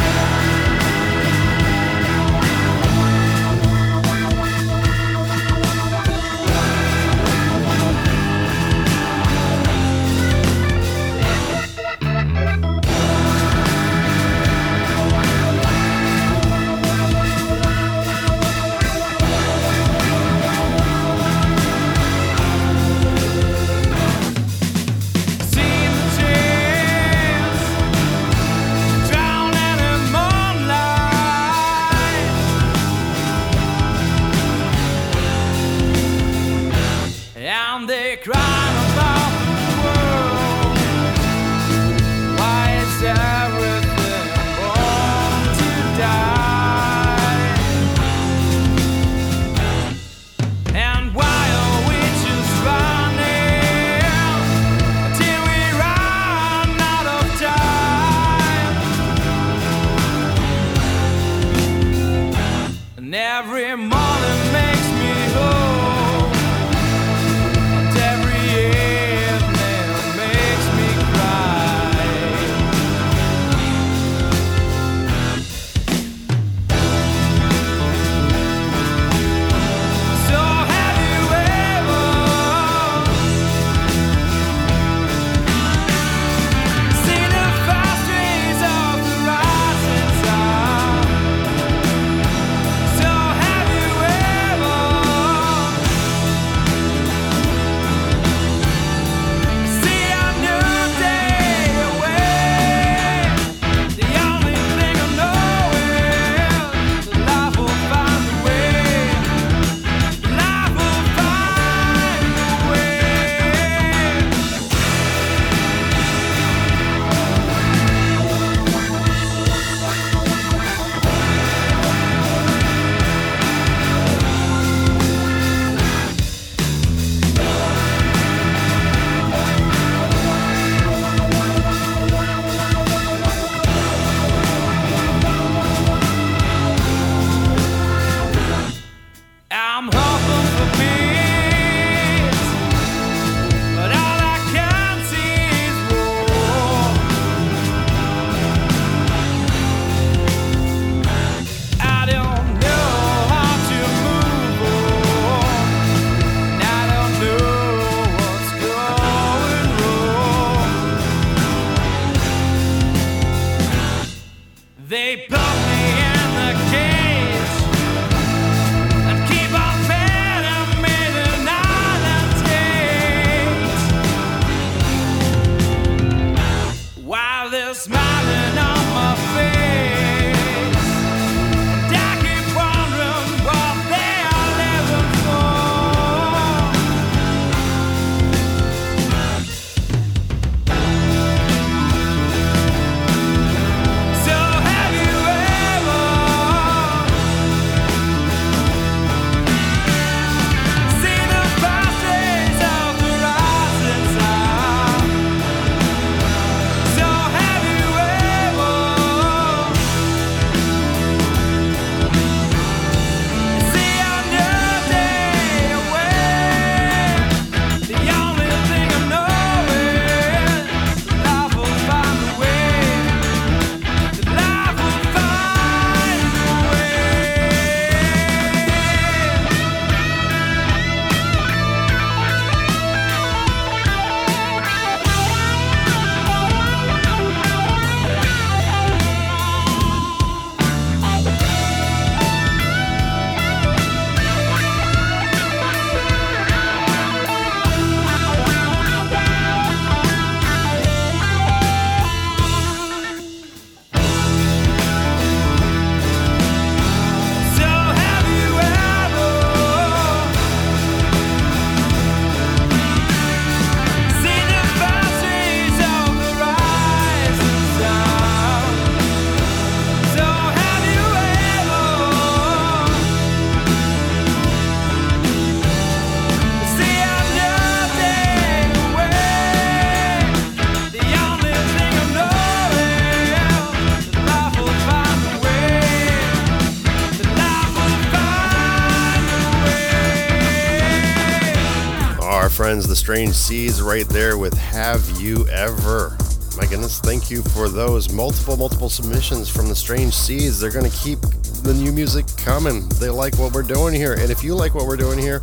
Strange Seas, right there with Have You Ever? My goodness, thank you for those multiple, multiple submissions from the Strange Seas. They're going to keep the new music coming. They like what we're doing here. And if you like what we're doing here,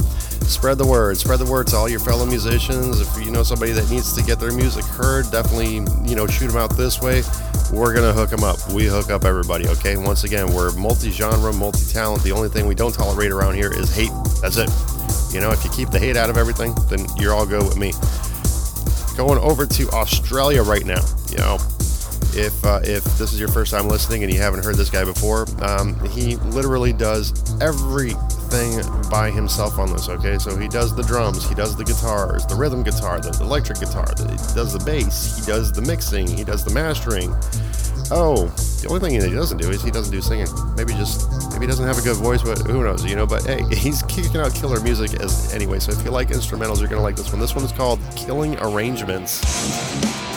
spread the word. Spread the word to all your fellow musicians. If you know somebody that needs to get their music heard, definitely, you know, shoot them out this way. We're going to hook them up. We hook up everybody, okay? Once again, we're multi genre, multi talent. The only thing we don't tolerate around here is hate. That's it. You know, if you keep the hate out of everything, then you're all good with me. Going over to Australia right now. You know, if uh, if this is your first time listening and you haven't heard this guy before, um, he literally does everything by himself on this. Okay, so he does the drums, he does the guitars, the rhythm guitar, the electric guitar, the, he does the bass, he does the mixing, he does the mastering. Oh, the only thing that he doesn't do is he doesn't do singing. Maybe just maybe he doesn't have a good voice, but who knows, you know? But hey, he's kicking out killer music as anyway. So if you like instrumentals, you're gonna like this one. This one is called Killing Arrangements.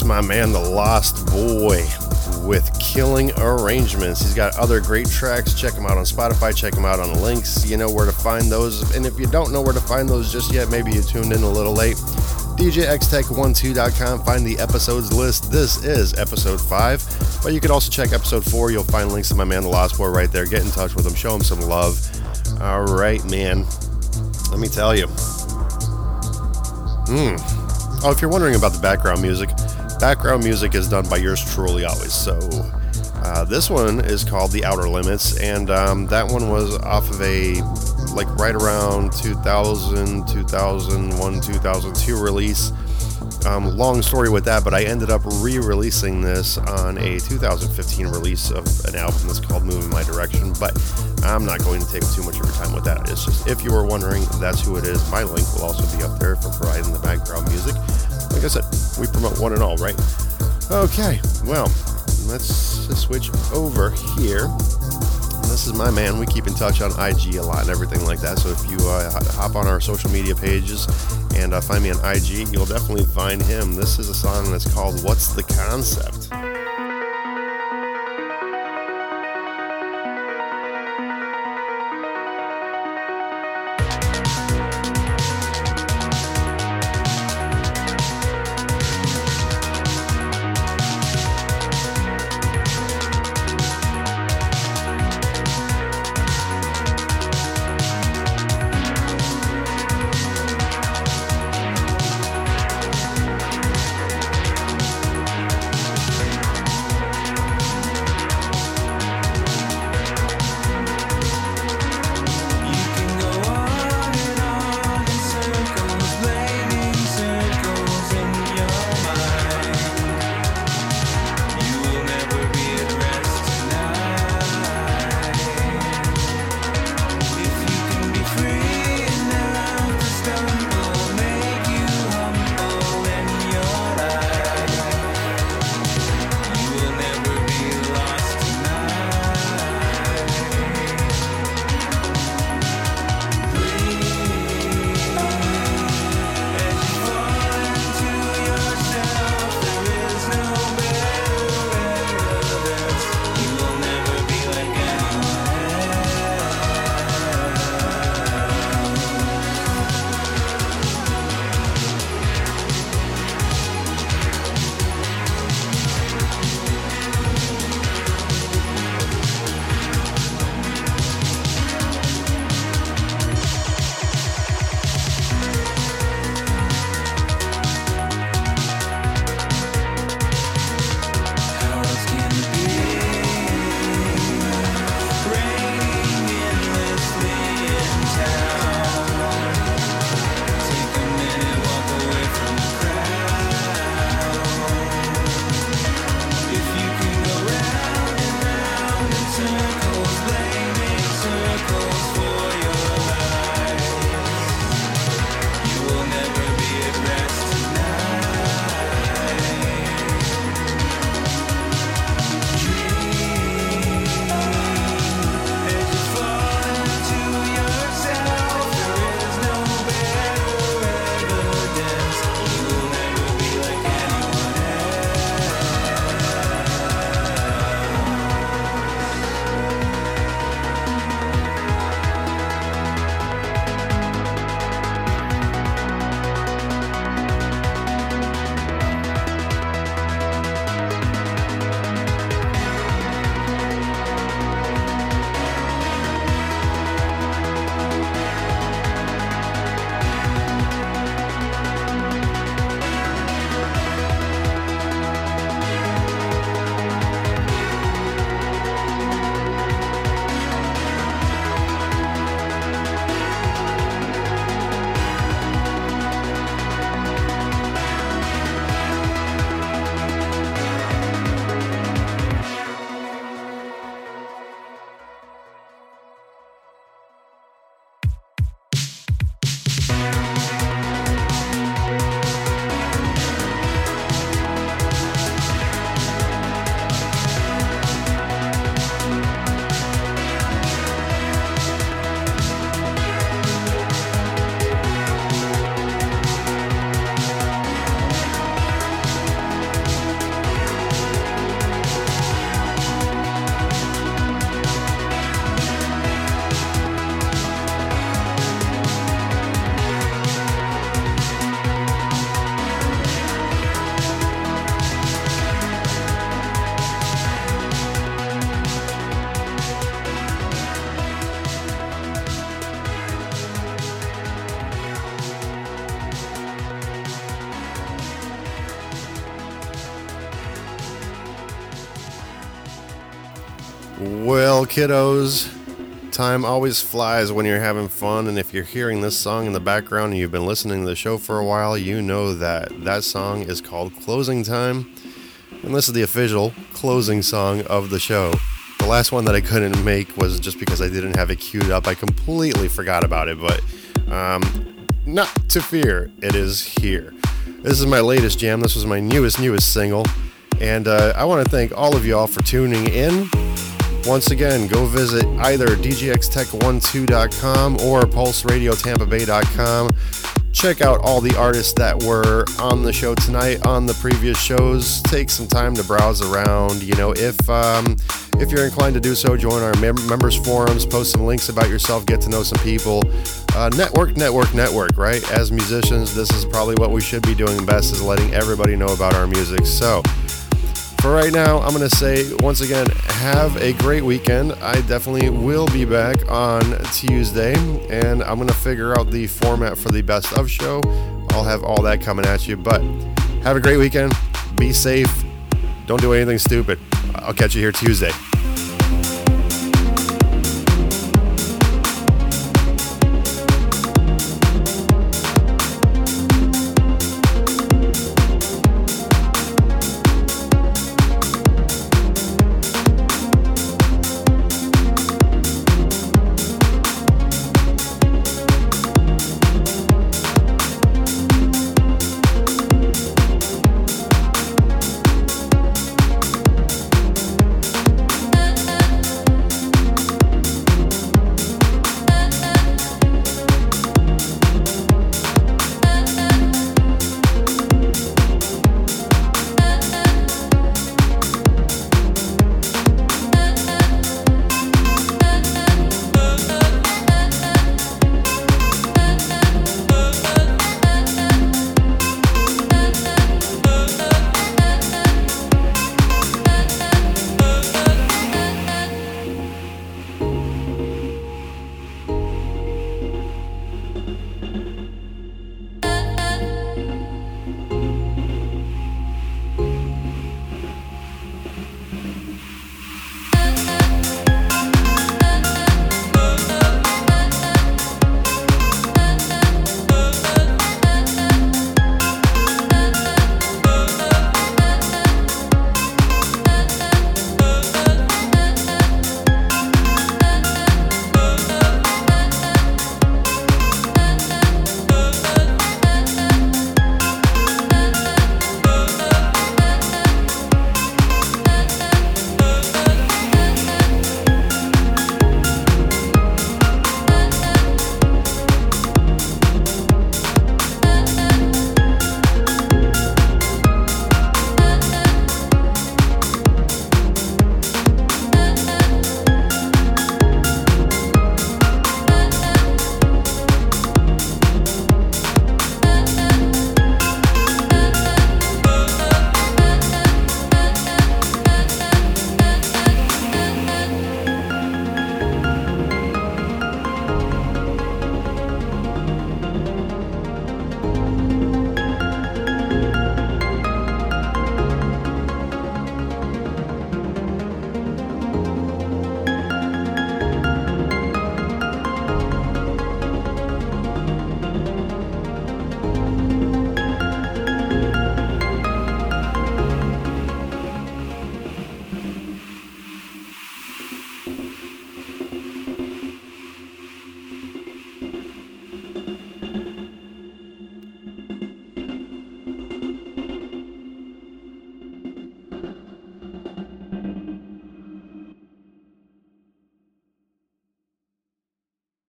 That's my man, The Lost Boy, with Killing Arrangements. He's got other great tracks. Check him out on Spotify. Check him out on the links. You know where to find those. And if you don't know where to find those just yet, maybe you tuned in a little late. DJXTech12.com. Find the episodes list. This is episode 5. But you can also check episode 4. You'll find links to my man, The Lost Boy, right there. Get in touch with him. Show him some love. All right, man. Let me tell you. Hmm. Oh, if you're wondering about the background music, background music is done by yours truly always. So uh, this one is called The Outer Limits, and um, that one was off of a like right around 2000, 2001, 2002 release. Um, long story with that, but I ended up re-releasing this on a 2015 release of an album that's called "Moving My Direction." But I'm not going to take too much of your time with that. It's just if you were wondering, that's who it is. My link will also be up there for providing the background music. Like I said, we promote one and all, right? Okay, well, let's switch over here. This is my man. We keep in touch on IG a lot and everything like that. So if you uh, hop on our social media pages and uh, find me on IG, you'll definitely find him. This is a song that's called What's the Concept? Kiddos, time always flies when you're having fun, and if you're hearing this song in the background and you've been listening to the show for a while, you know that that song is called Closing Time, and this is the official closing song of the show. The last one that I couldn't make was just because I didn't have it queued up. I completely forgot about it, but um, not to fear, it is here. This is my latest jam. This was my newest, newest single. And uh, I want to thank all of y'all for tuning in. Once again, go visit either djxtech12.com or pulseradiotampabay.com. Check out all the artists that were on the show tonight, on the previous shows. Take some time to browse around. You know, if um, if you're inclined to do so, join our mem- members forums, post some links about yourself, get to know some people. Uh, network, network, network. Right? As musicians, this is probably what we should be doing best: is letting everybody know about our music. So for right now, I'm going to say once again, have a great weekend. I definitely will be back on Tuesday, and I'm going to figure out the format for the best of show. I'll have all that coming at you, but have a great weekend. Be safe. Don't do anything stupid. I'll catch you here Tuesday.